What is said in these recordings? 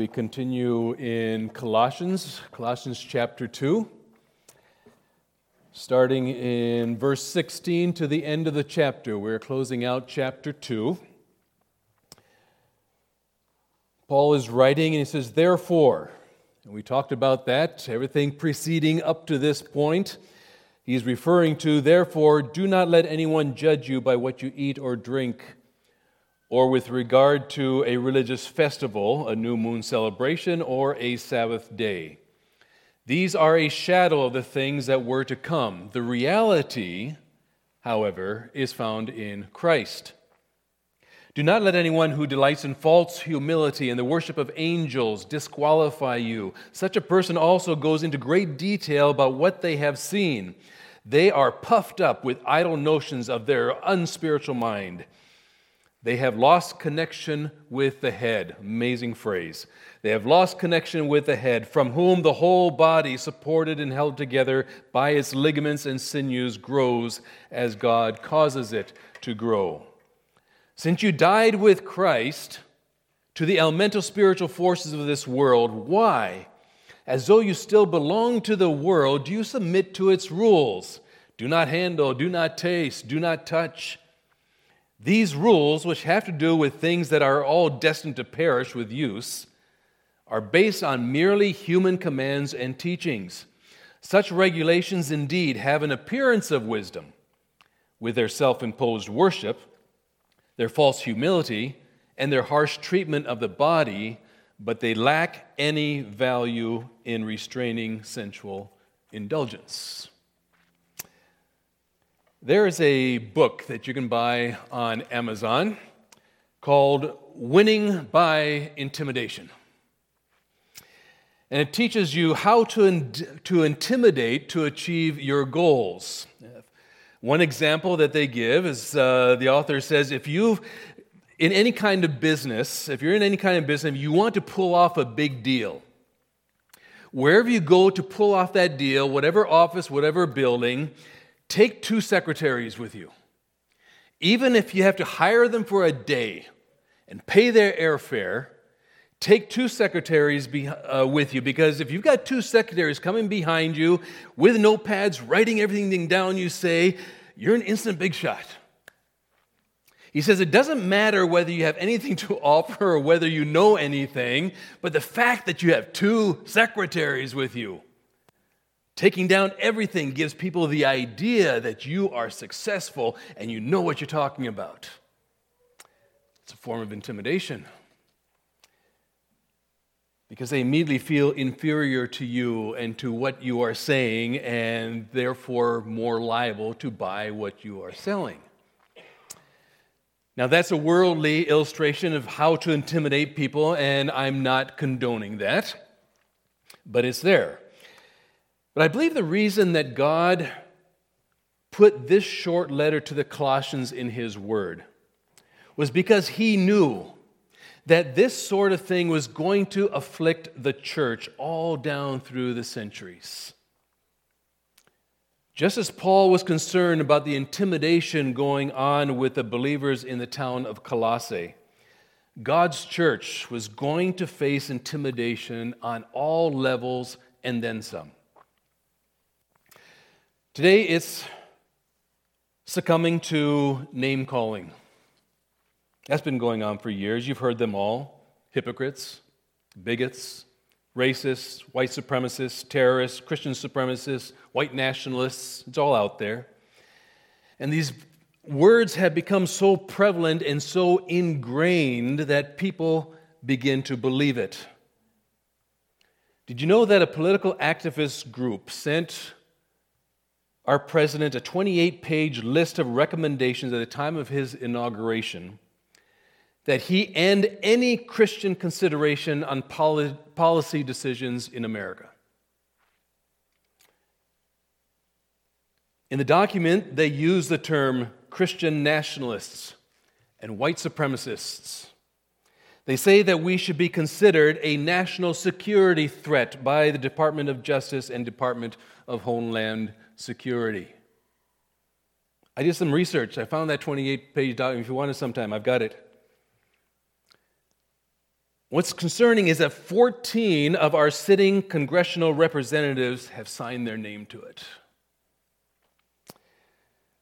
We continue in Colossians, Colossians chapter 2, starting in verse 16 to the end of the chapter. We're closing out chapter 2. Paul is writing and he says, Therefore, and we talked about that, everything preceding up to this point. He's referring to, Therefore, do not let anyone judge you by what you eat or drink or with regard to a religious festival, a new moon celebration, or a Sabbath day. These are a shadow of the things that were to come. The reality, however, is found in Christ. Do not let anyone who delights in false humility and the worship of angels disqualify you. Such a person also goes into great detail about what they have seen. They are puffed up with idle notions of their unspiritual mind. They have lost connection with the head. Amazing phrase. They have lost connection with the head, from whom the whole body, supported and held together by its ligaments and sinews, grows as God causes it to grow. Since you died with Christ to the elemental spiritual forces of this world, why, as though you still belong to the world, do you submit to its rules? Do not handle, do not taste, do not touch these rules, which have to do with things that are all destined to perish with use, are based on merely human commands and teachings. Such regulations indeed have an appearance of wisdom with their self imposed worship, their false humility, and their harsh treatment of the body, but they lack any value in restraining sensual indulgence. There is a book that you can buy on Amazon called Winning by Intimidation. And it teaches you how to, in- to intimidate to achieve your goals. One example that they give is uh, the author says if you, in any kind of business, if you're in any kind of business, you want to pull off a big deal, wherever you go to pull off that deal, whatever office, whatever building, Take two secretaries with you. Even if you have to hire them for a day and pay their airfare, take two secretaries be, uh, with you because if you've got two secretaries coming behind you with notepads writing everything down you say, you're an instant big shot. He says it doesn't matter whether you have anything to offer or whether you know anything, but the fact that you have two secretaries with you Taking down everything gives people the idea that you are successful and you know what you're talking about. It's a form of intimidation because they immediately feel inferior to you and to what you are saying, and therefore more liable to buy what you are selling. Now, that's a worldly illustration of how to intimidate people, and I'm not condoning that, but it's there. But I believe the reason that God put this short letter to the Colossians in His Word was because He knew that this sort of thing was going to afflict the church all down through the centuries. Just as Paul was concerned about the intimidation going on with the believers in the town of Colossae, God's church was going to face intimidation on all levels and then some. Today it's succumbing to name calling. That's been going on for years. You've heard them all hypocrites, bigots, racists, white supremacists, terrorists, Christian supremacists, white nationalists. It's all out there. And these words have become so prevalent and so ingrained that people begin to believe it. Did you know that a political activist group sent our president a 28 page list of recommendations at the time of his inauguration that he end any Christian consideration on policy decisions in America. In the document, they use the term Christian nationalists and white supremacists. They say that we should be considered a national security threat by the Department of Justice and Department of Homeland security. I did some research. I found that 28 page document. If you want it sometime, I've got it. What's concerning is that 14 of our sitting congressional representatives have signed their name to it.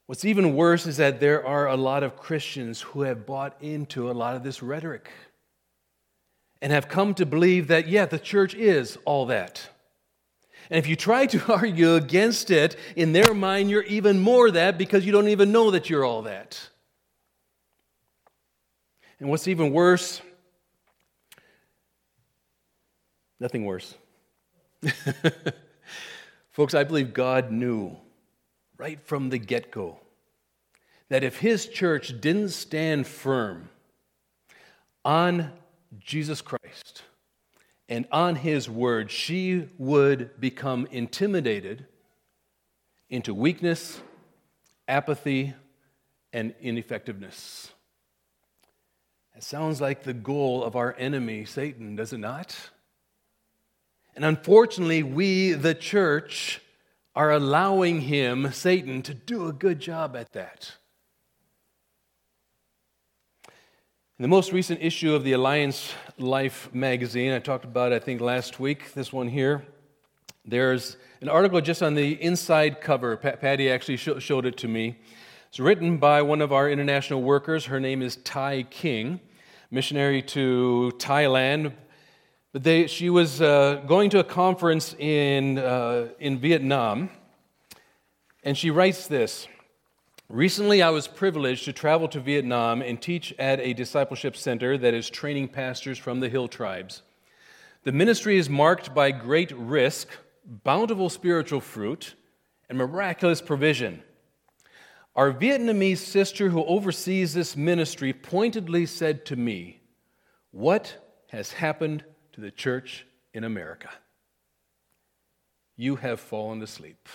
What's even worse is that there are a lot of Christians who have bought into a lot of this rhetoric and have come to believe that, yeah, the church is all that. And if you try to argue against it, in their mind, you're even more that because you don't even know that you're all that. And what's even worse, nothing worse. Folks, I believe God knew right from the get go that if His church didn't stand firm on Jesus Christ and on His word, she would become intimidated into weakness, apathy, and ineffectiveness. It sounds like the goal of our enemy, Satan, does it not? And unfortunately, we, the church, are allowing him, Satan, to do a good job at that. In the most recent issue of the Alliance Life magazine, I talked about, I think, last week, this one here, there's an article just on the inside cover. Patty actually showed it to me. It's written by one of our international workers. Her name is Tai King missionary to Thailand. But they, she was uh, going to a conference in, uh, in Vietnam, and she writes this Recently, I was privileged to travel to Vietnam and teach at a discipleship center that is training pastors from the hill tribes. The ministry is marked by great risk, bountiful spiritual fruit, and miraculous provision. Our Vietnamese sister who oversees this ministry pointedly said to me, What has happened to the church in America? You have fallen asleep.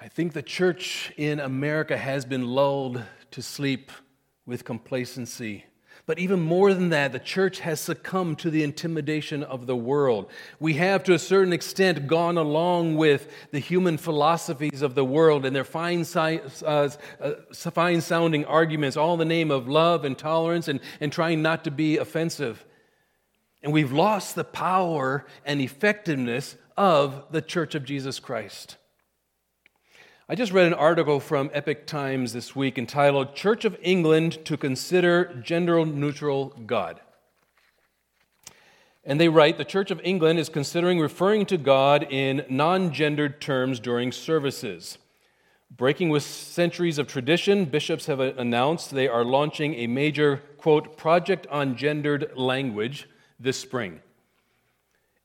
I think the church in America has been lulled to sleep with complacency but even more than that, the church has succumbed to the intimidation of the world. We have, to a certain extent, gone along with the human philosophies of the world and their fine, uh, uh, fine sounding arguments, all in the name of love and tolerance and, and trying not to be offensive. And we've lost the power and effectiveness of the church of Jesus Christ. I just read an article from Epoch Times this week entitled Church of England to Consider Gender Neutral God. And they write the Church of England is considering referring to God in non gendered terms during services. Breaking with centuries of tradition, bishops have announced they are launching a major, quote, project on gendered language this spring.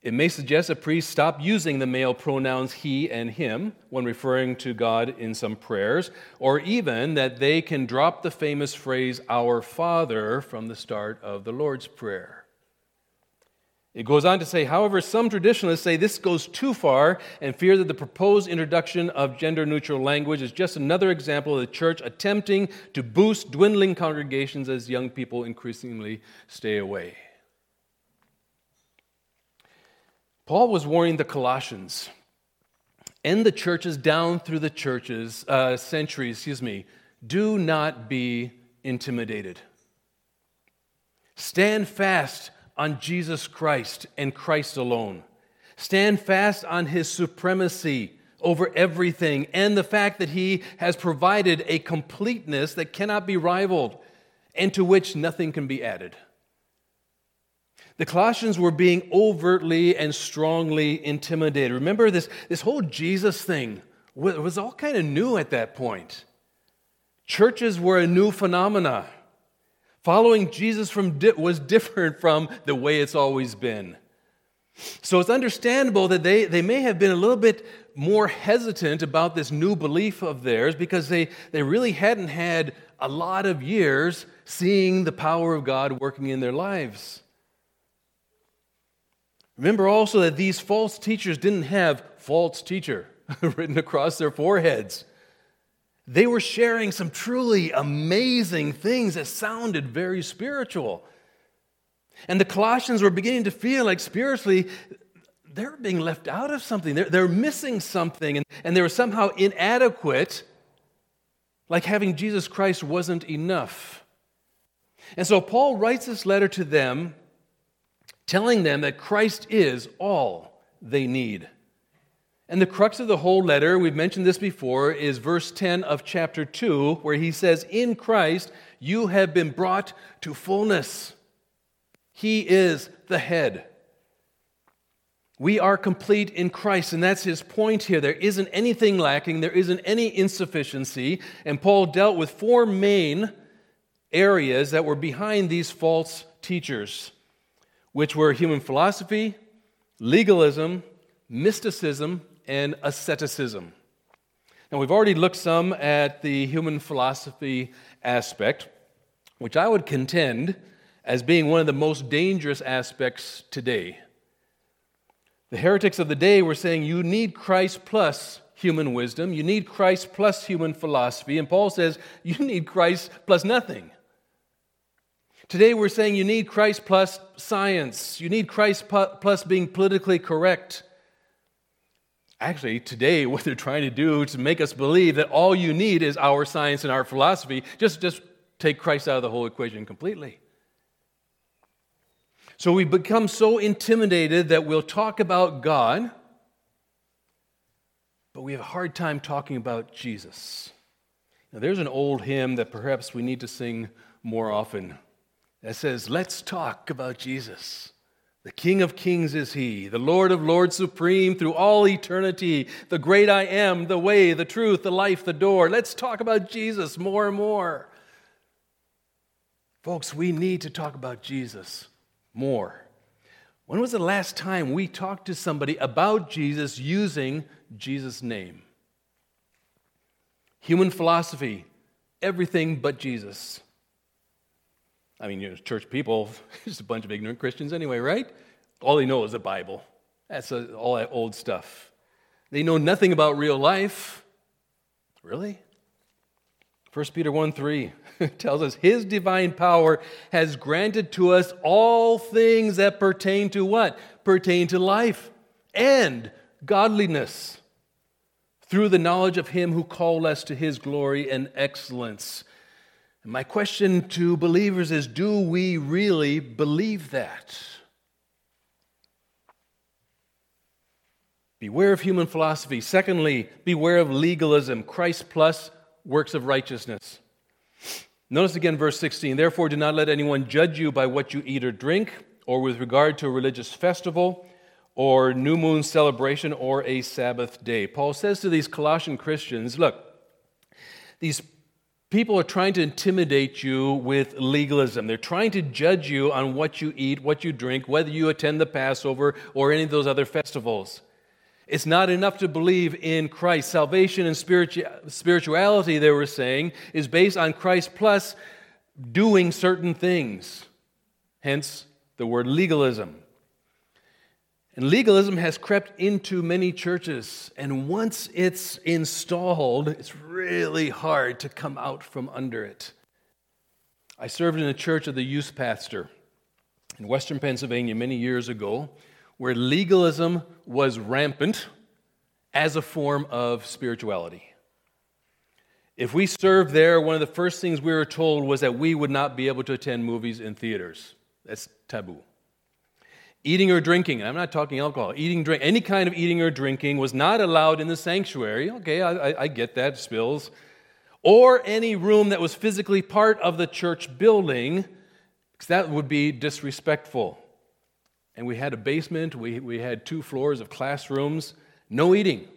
It may suggest a priest stop using the male pronouns he and him when referring to God in some prayers, or even that they can drop the famous phrase, Our Father, from the start of the Lord's Prayer. It goes on to say, however, some traditionalists say this goes too far and fear that the proposed introduction of gender neutral language is just another example of the church attempting to boost dwindling congregations as young people increasingly stay away. Paul was warning the Colossians and the churches down through the churches, uh, centuries, excuse me, do not be intimidated. Stand fast on Jesus Christ and Christ alone. Stand fast on his supremacy over everything and the fact that he has provided a completeness that cannot be rivaled and to which nothing can be added. The Colossians were being overtly and strongly intimidated. Remember, this, this whole Jesus thing was all kind of new at that point. Churches were a new phenomena. Following Jesus from was different from the way it's always been. So it's understandable that they, they may have been a little bit more hesitant about this new belief of theirs because they, they really hadn't had a lot of years seeing the power of God working in their lives. Remember also that these false teachers didn't have false teacher written across their foreheads. They were sharing some truly amazing things that sounded very spiritual. And the Colossians were beginning to feel like spiritually they're being left out of something. They're, they're missing something, and, and they were somehow inadequate, like having Jesus Christ wasn't enough. And so Paul writes this letter to them, telling them that Christ is all they need. And the crux of the whole letter, we've mentioned this before, is verse 10 of chapter 2, where he says, In Christ you have been brought to fullness. He is the head. We are complete in Christ, and that's his point here. There isn't anything lacking, there isn't any insufficiency. And Paul dealt with four main areas that were behind these false teachers, which were human philosophy, legalism, mysticism, and asceticism. Now, we've already looked some at the human philosophy aspect, which I would contend as being one of the most dangerous aspects today. The heretics of the day were saying you need Christ plus human wisdom, you need Christ plus human philosophy, and Paul says you need Christ plus nothing. Today we're saying you need Christ plus science, you need Christ plus being politically correct. Actually, today, what they're trying to do is to make us believe that all you need is our science and our philosophy. Just, just take Christ out of the whole equation completely. So we become so intimidated that we'll talk about God, but we have a hard time talking about Jesus. Now, there's an old hymn that perhaps we need to sing more often that says, Let's talk about Jesus. The King of Kings is He, the Lord of Lords supreme through all eternity, the great I am, the way, the truth, the life, the door. Let's talk about Jesus more and more. Folks, we need to talk about Jesus more. When was the last time we talked to somebody about Jesus using Jesus' name? Human philosophy, everything but Jesus. I mean, you know, church people, just a bunch of ignorant Christians anyway, right? All they know is the Bible. That's a, all that old stuff. They know nothing about real life. Really? 1 Peter 1 3 tells us, His divine power has granted to us all things that pertain to what? Pertain to life and godliness through the knowledge of Him who called us to His glory and excellence. And my question to believers is do we really believe that? Beware of human philosophy. Secondly, beware of legalism, Christ plus works of righteousness. Notice again verse 16 Therefore, do not let anyone judge you by what you eat or drink, or with regard to a religious festival, or new moon celebration, or a Sabbath day. Paul says to these Colossian Christians, Look, these People are trying to intimidate you with legalism. They're trying to judge you on what you eat, what you drink, whether you attend the Passover or any of those other festivals. It's not enough to believe in Christ. Salvation and spirituality, they were saying, is based on Christ plus doing certain things. Hence the word legalism. And legalism has crept into many churches, and once it's installed, it's really hard to come out from under it. I served in a church of the youth pastor in western Pennsylvania many years ago, where legalism was rampant as a form of spirituality. If we served there, one of the first things we were told was that we would not be able to attend movies in theaters. That's taboo. Eating or drinking, I'm not talking alcohol, eating, drink, any kind of eating or drinking was not allowed in the sanctuary. Okay, I, I, I get that, spills. Or any room that was physically part of the church building, because that would be disrespectful. And we had a basement, we, we had two floors of classrooms, no eating.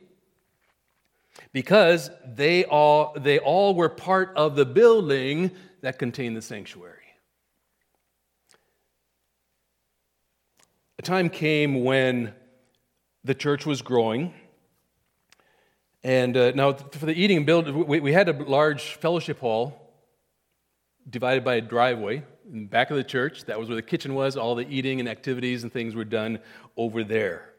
Because they all, they all were part of the building that contained the sanctuary. A time came when the church was growing. And uh, now, for the eating and build, we, we had a large fellowship hall divided by a driveway in the back of the church. That was where the kitchen was. All the eating and activities and things were done over there.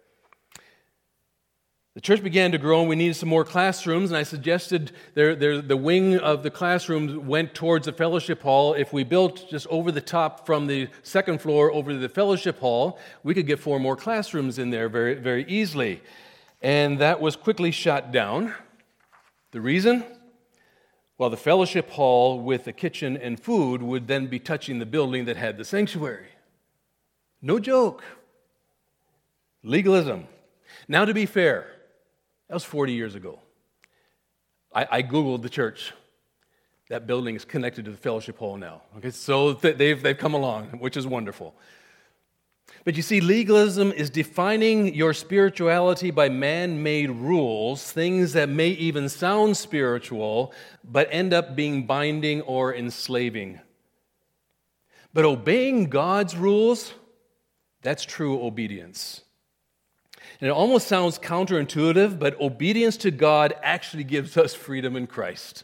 The church began to grow, and we needed some more classrooms. And I suggested there, there, the wing of the classrooms went towards the fellowship hall. If we built just over the top from the second floor over to the fellowship hall, we could get four more classrooms in there very, very easily. And that was quickly shot down. The reason? Well, the fellowship hall with the kitchen and food would then be touching the building that had the sanctuary. No joke. Legalism. Now, to be fair, that was 40 years ago. I, I Googled the church. That building is connected to the fellowship hall now. Okay, so they've, they've come along, which is wonderful. But you see, legalism is defining your spirituality by man made rules, things that may even sound spiritual, but end up being binding or enslaving. But obeying God's rules, that's true obedience. And it almost sounds counterintuitive, but obedience to God actually gives us freedom in Christ.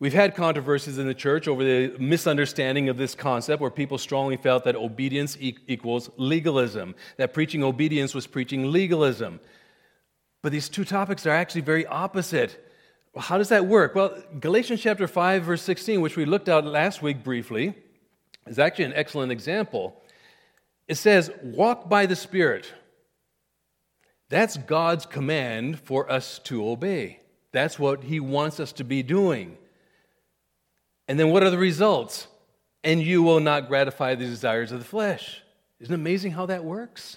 We've had controversies in the church over the misunderstanding of this concept where people strongly felt that obedience e- equals legalism, that preaching obedience was preaching legalism. But these two topics are actually very opposite. How does that work? Well, Galatians chapter 5 verse 16, which we looked at last week briefly, is actually an excellent example. It says, "Walk by the Spirit." That's God's command for us to obey. That's what he wants us to be doing. And then what are the results? And you will not gratify the desires of the flesh. Isn't it amazing how that works?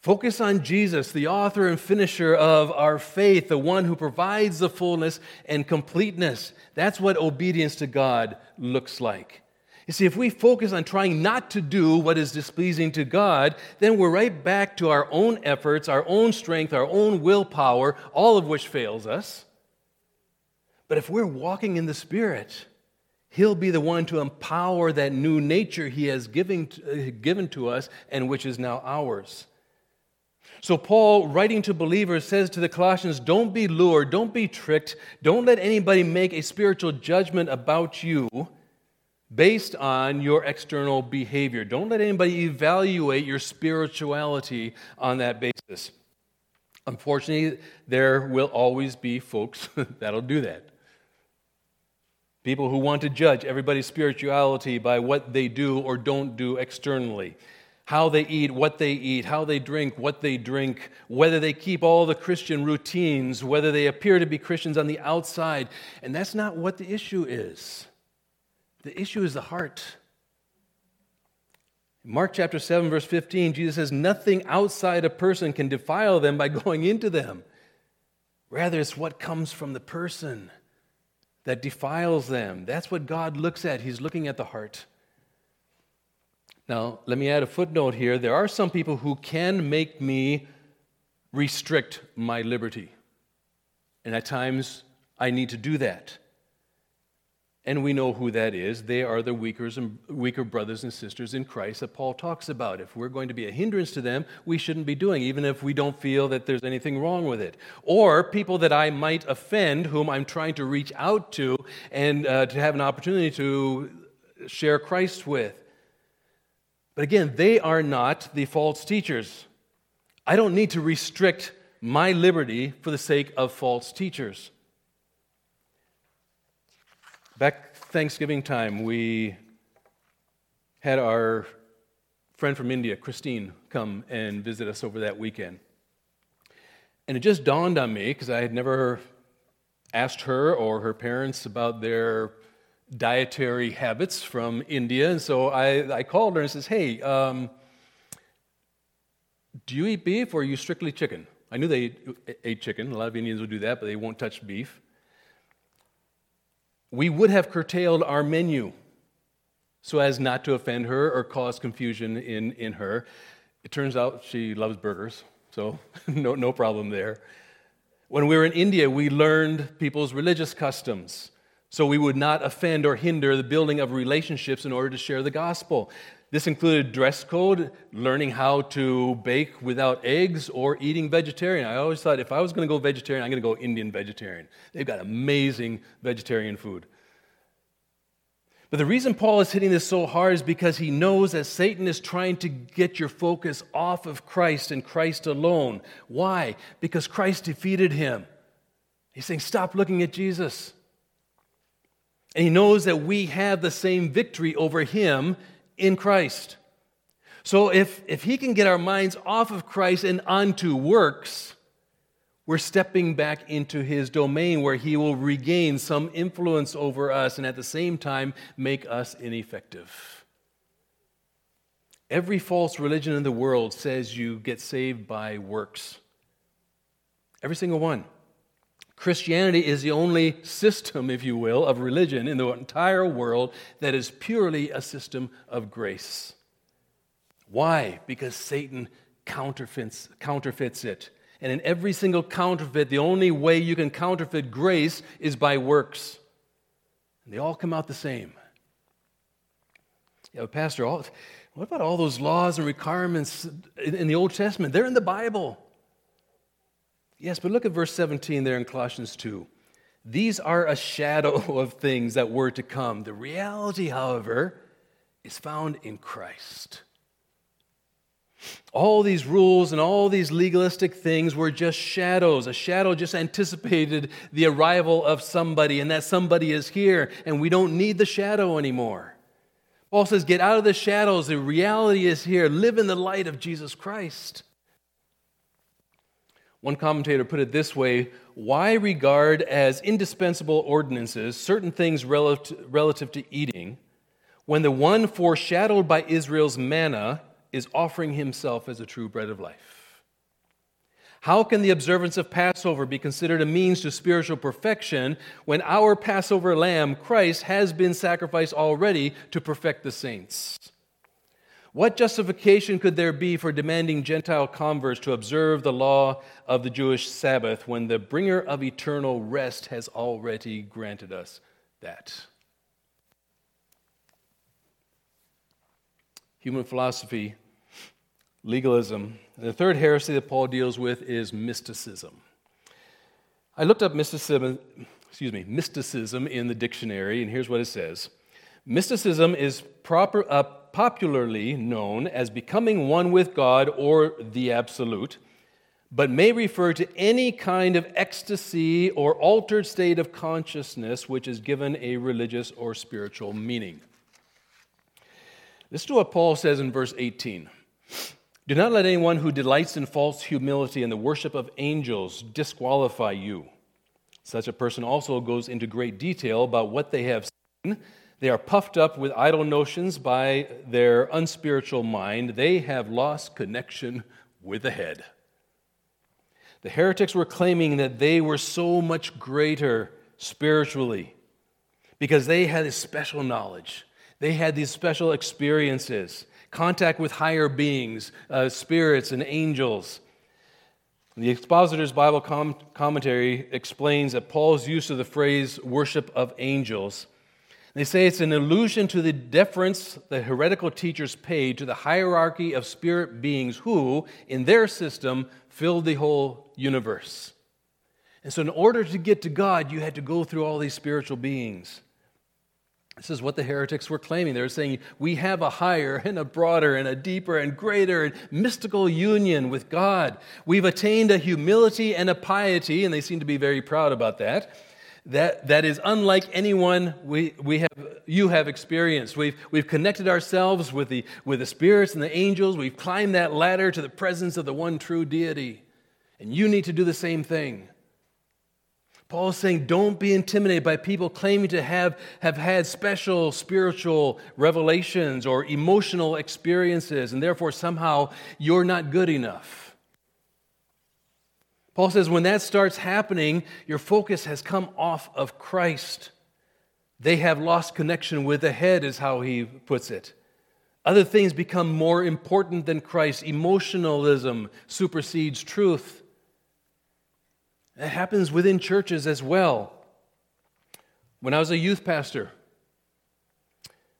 Focus on Jesus, the author and finisher of our faith, the one who provides the fullness and completeness. That's what obedience to God looks like. You see, if we focus on trying not to do what is displeasing to God, then we're right back to our own efforts, our own strength, our own willpower, all of which fails us. But if we're walking in the Spirit, He'll be the one to empower that new nature He has given, uh, given to us and which is now ours. So, Paul, writing to believers, says to the Colossians don't be lured, don't be tricked, don't let anybody make a spiritual judgment about you based on your external behavior. Don't let anybody evaluate your spirituality on that basis. Unfortunately, there will always be folks that'll do that. People who want to judge everybody's spirituality by what they do or don't do externally. How they eat, what they eat, how they drink, what they drink, whether they keep all the Christian routines, whether they appear to be Christians on the outside. And that's not what the issue is. The issue is the heart. Mark chapter 7, verse 15, Jesus says, Nothing outside a person can defile them by going into them. Rather, it's what comes from the person that defiles them. That's what God looks at. He's looking at the heart. Now, let me add a footnote here. There are some people who can make me restrict my liberty. And at times, I need to do that and we know who that is. They are the weaker, and, weaker brothers and sisters in Christ that Paul talks about. If we're going to be a hindrance to them, we shouldn't be doing, even if we don't feel that there's anything wrong with it. Or people that I might offend, whom I'm trying to reach out to and uh, to have an opportunity to share Christ with. But again, they are not the false teachers. I don't need to restrict my liberty for the sake of false teachers. Back Thanksgiving time, we had our friend from India, Christine, come and visit us over that weekend. And it just dawned on me, because I had never asked her or her parents about their dietary habits from India. And so I, I called her and says, Hey, um, do you eat beef or are you strictly chicken? I knew they ate chicken. A lot of Indians would do that, but they won't touch beef we would have curtailed our menu so as not to offend her or cause confusion in, in her. It turns out she loves burgers, so no, no problem there. When we were in India, we learned people's religious customs. So we would not offend or hinder the building of relationships in order to share the gospel. This included dress code, learning how to bake without eggs, or eating vegetarian. I always thought if I was going to go vegetarian, I'm going to go Indian vegetarian. They've got amazing vegetarian food. But the reason Paul is hitting this so hard is because he knows that Satan is trying to get your focus off of Christ and Christ alone. Why? Because Christ defeated him. He's saying, Stop looking at Jesus. And he knows that we have the same victory over him in Christ. So if, if he can get our minds off of Christ and onto works, We're stepping back into his domain where he will regain some influence over us and at the same time make us ineffective. Every false religion in the world says you get saved by works. Every single one. Christianity is the only system, if you will, of religion in the entire world that is purely a system of grace. Why? Because Satan counterfeits, counterfeits it. And in every single counterfeit, the only way you can counterfeit grace is by works. And they all come out the same. Yeah, Pastor, all, what about all those laws and requirements in the Old Testament? They're in the Bible. Yes, but look at verse 17 there in Colossians 2. These are a shadow of things that were to come. The reality, however, is found in Christ. All these rules and all these legalistic things were just shadows. A shadow just anticipated the arrival of somebody, and that somebody is here, and we don't need the shadow anymore. Paul says, Get out of the shadows. The reality is here. Live in the light of Jesus Christ. One commentator put it this way Why regard as indispensable ordinances certain things relative to eating when the one foreshadowed by Israel's manna is offering himself as a true bread of life? How can the observance of Passover be considered a means to spiritual perfection when our Passover lamb, Christ, has been sacrificed already to perfect the saints? What justification could there be for demanding Gentile converts to observe the law of the Jewish Sabbath when the bringer of eternal rest has already granted us that? Human philosophy, legalism. And the third heresy that Paul deals with is mysticism. I looked up mysticism, excuse me, mysticism in the dictionary, and here's what it says. Mysticism is proper, uh, popularly known as becoming one with God or the Absolute, but may refer to any kind of ecstasy or altered state of consciousness which is given a religious or spiritual meaning. Listen to what Paul says in verse 18. Do not let anyone who delights in false humility and the worship of angels disqualify you. Such a person also goes into great detail about what they have seen they are puffed up with idle notions by their unspiritual mind. They have lost connection with the head. The heretics were claiming that they were so much greater spiritually because they had this special knowledge. They had these special experiences, contact with higher beings, uh, spirits, and angels. The Expositor's Bible com- commentary explains that Paul's use of the phrase worship of angels they say it's an allusion to the deference the heretical teachers paid to the hierarchy of spirit beings who, in their system, filled the whole universe. And so, in order to get to God, you had to go through all these spiritual beings. This is what the heretics were claiming. They were saying, We have a higher and a broader and a deeper and greater and mystical union with God. We've attained a humility and a piety, and they seem to be very proud about that that, that is unlike anyone we, we have, you have experienced. We've, we've connected ourselves with the, with the spirits and the angels. We've climbed that ladder to the presence of the one true deity. And you need to do the same thing. Paul is saying, don't be intimidated by people claiming to have, have had special spiritual revelations or emotional experiences, and therefore somehow you're not good enough. Paul says when that starts happening, your focus has come off of Christ. They have lost connection with the head, is how he puts it. Other things become more important than Christ. Emotionalism supersedes truth. That happens within churches as well. When I was a youth pastor,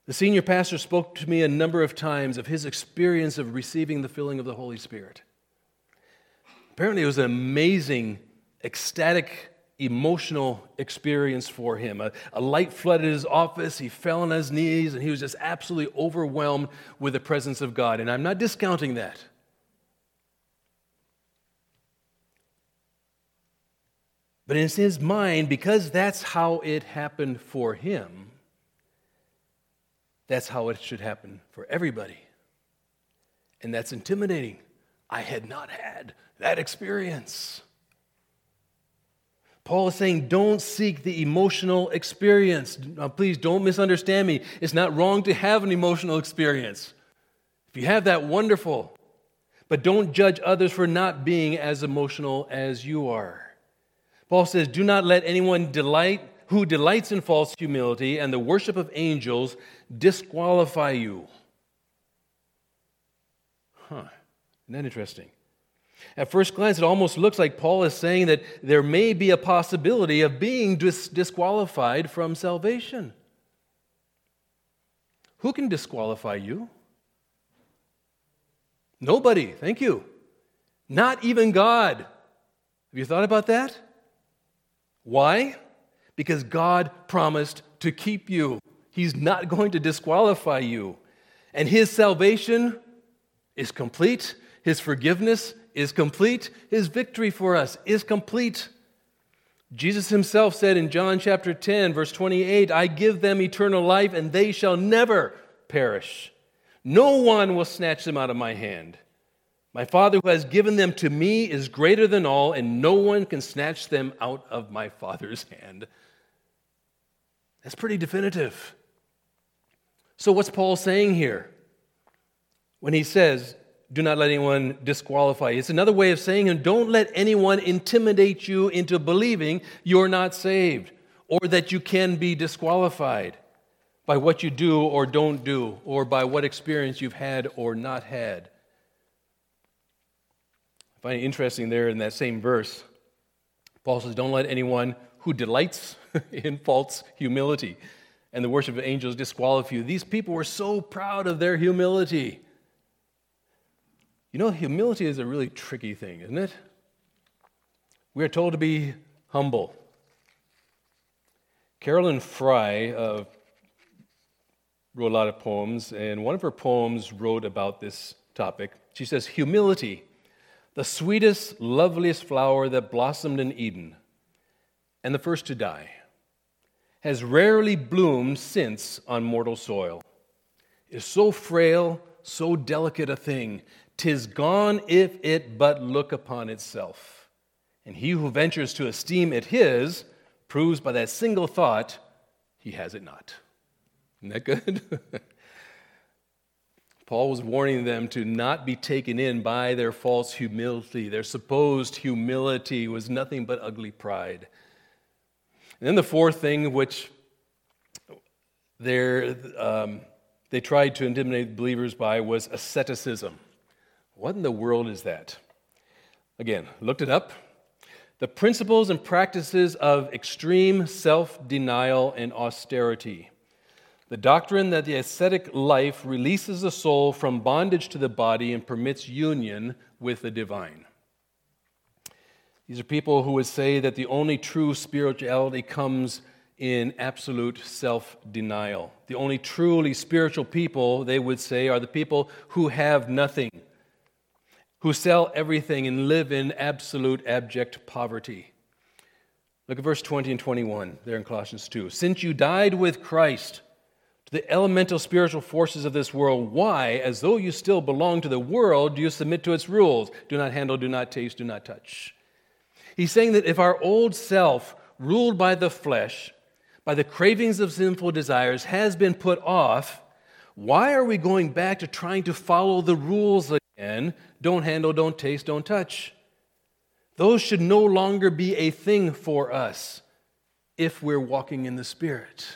the senior pastor spoke to me a number of times of his experience of receiving the filling of the Holy Spirit. Apparently, it was an amazing, ecstatic, emotional experience for him. A, a, light flooded his office. He fell on his knees and he was just absolutely overwhelmed with the presence of God. And I'm not discounting that. But in his mind, because that's how it happened for him, that's how it should happen for everybody. And that's intimidating. I had not had that experience. Paul is saying, don't seek the emotional experience. Now, please don't misunderstand me. It's not wrong to have an emotional experience. If you have that, wonderful. But don't judge others for not being as emotional as you are. Paul says, Do not let anyone delight who delights in false humility and the worship of angels disqualify you. Huh. Isn't that interesting? At first glance, it almost looks like Paul is saying that there may be a possibility of being dis- disqualified from salvation. Who can disqualify you? Nobody, thank you. Not even God. Have you thought about that? Why? Because God promised to keep you. He's not going to disqualify you. And His salvation is complete, His forgiveness is complete. His victory for us is complete. Jesus himself said in John chapter 10, verse 28, I give them eternal life, and they shall never perish. No one will snatch them out of my hand. My Father who has given them to me is greater than all, and no one can snatch them out of my Father's hand. That's pretty definitive. So, what's Paul saying here? When he says, do not let anyone disqualify you. It's another way of saying, and don't let anyone intimidate you into believing you're not saved or that you can be disqualified by what you do or don't do or by what experience you've had or not had. I find it interesting there in that same verse. Paul says, Don't let anyone who delights in false humility and the worship of angels disqualify you. These people were so proud of their humility. You know, humility is a really tricky thing, isn't it? We are told to be humble. Carolyn Fry uh, wrote a lot of poems, and one of her poems wrote about this topic. She says, Humility, the sweetest, loveliest flower that blossomed in Eden, and the first to die, has rarely bloomed since on mortal soil. Is so frail, so delicate a thing, Tis gone if it but look upon itself. And he who ventures to esteem it his proves by that single thought he has it not. Isn't that good? Paul was warning them to not be taken in by their false humility. Their supposed humility was nothing but ugly pride. And then the fourth thing, which um, they tried to intimidate believers by, was asceticism. What in the world is that? Again, looked it up. The principles and practices of extreme self denial and austerity. The doctrine that the ascetic life releases the soul from bondage to the body and permits union with the divine. These are people who would say that the only true spirituality comes in absolute self denial. The only truly spiritual people, they would say, are the people who have nothing who sell everything and live in absolute abject poverty. Look at verse 20 and 21 there in Colossians 2. Since you died with Christ to the elemental spiritual forces of this world, why, as though you still belong to the world, do you submit to its rules? Do not handle, do not taste, do not touch. He's saying that if our old self, ruled by the flesh, by the cravings of sinful desires, has been put off, why are we going back to trying to follow the rules again don't handle, don't taste, don't touch. Those should no longer be a thing for us if we're walking in the Spirit.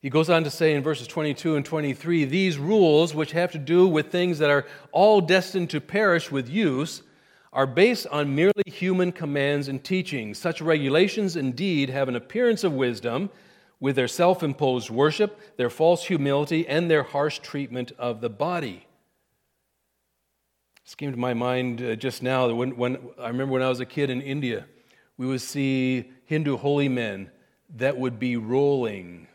He goes on to say in verses 22 and 23 these rules, which have to do with things that are all destined to perish with use, are based on merely human commands and teachings. Such regulations indeed have an appearance of wisdom with their self imposed worship, their false humility, and their harsh treatment of the body. This came to my mind uh, just now that when, when I remember when I was a kid in India, we would see Hindu holy men that would be rolling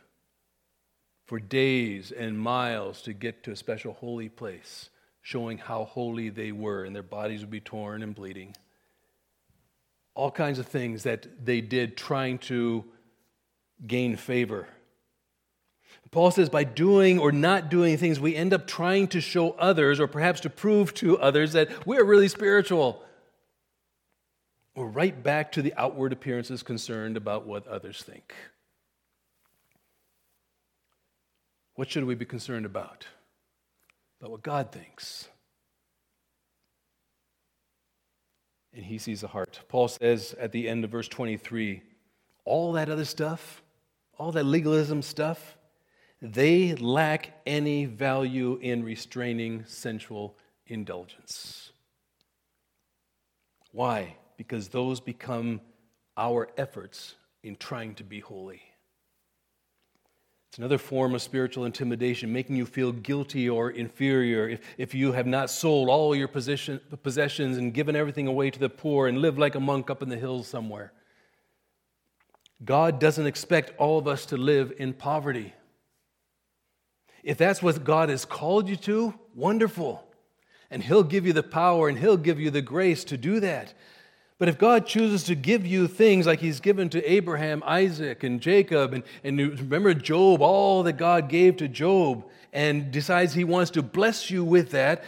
for days and miles to get to a special holy place, showing how holy they were, and their bodies would be torn and bleeding. All kinds of things that they did trying to gain favor Paul says by doing or not doing things, we end up trying to show others or perhaps to prove to others that we're really spiritual. We're right back to the outward appearances concerned about what others think. What should we be concerned about? About what God thinks. And he sees the heart. Paul says at the end of verse 23 all that other stuff, all that legalism stuff, they lack any value in restraining sensual indulgence. Why? Because those become our efforts in trying to be holy. It's another form of spiritual intimidation, making you feel guilty or inferior if, if you have not sold all your position, possessions and given everything away to the poor and live like a monk up in the hills somewhere. God doesn't expect all of us to live in poverty. If that's what God has called you to, wonderful. And He'll give you the power and He'll give you the grace to do that. But if God chooses to give you things like He's given to Abraham, Isaac, and Jacob, and, and remember Job, all that God gave to Job, and decides He wants to bless you with that,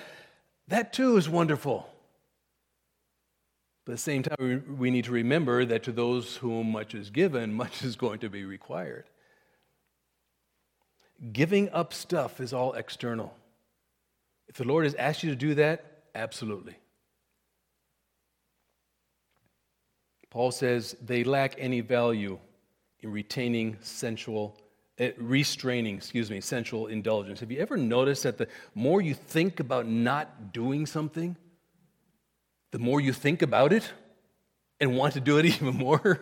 that too is wonderful. But at the same time, we need to remember that to those whom much is given, much is going to be required. Giving up stuff is all external. If the Lord has asked you to do that, absolutely. Paul says they lack any value in retaining sensual, uh, restraining, excuse me, sensual indulgence. Have you ever noticed that the more you think about not doing something, the more you think about it and want to do it even more?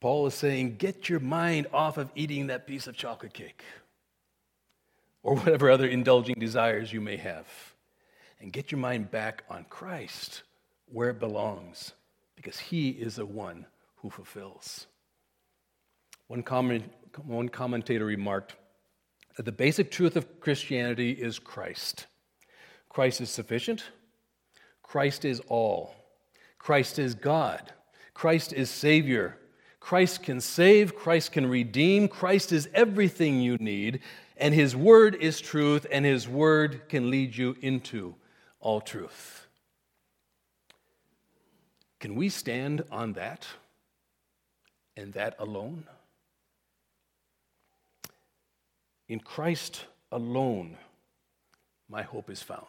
Paul is saying, get your mind off of eating that piece of chocolate cake or whatever other indulging desires you may have, and get your mind back on Christ where it belongs because he is the one who fulfills. One, comment, one commentator remarked that the basic truth of Christianity is Christ. Christ is sufficient, Christ is all, Christ is God, Christ is Savior. Christ can save, Christ can redeem, Christ is everything you need, and His Word is truth, and His Word can lead you into all truth. Can we stand on that and that alone? In Christ alone, my hope is found.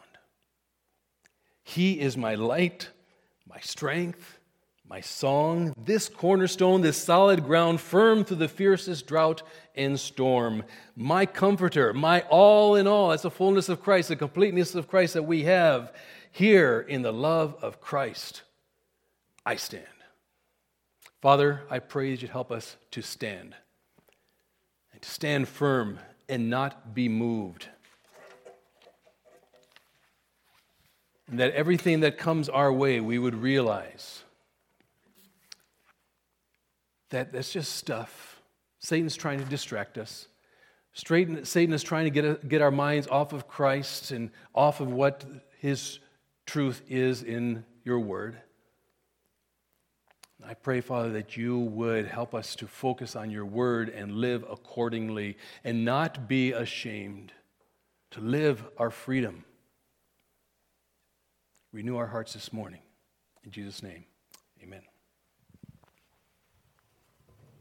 He is my light, my strength, my song, this cornerstone, this solid ground, firm through the fiercest drought and storm. My comforter, my all in all. That's the fullness of Christ, the completeness of Christ that we have here in the love of Christ. I stand. Father, I pray that you'd help us to stand and to stand firm and not be moved. And that everything that comes our way, we would realize that that's just stuff. Satan's trying to distract us. Satan is trying to get, get our minds off of Christ and off of what his truth is in your word. I pray, Father, that you would help us to focus on your word and live accordingly and not be ashamed, to live our freedom. Renew our hearts this morning. In Jesus' name, amen.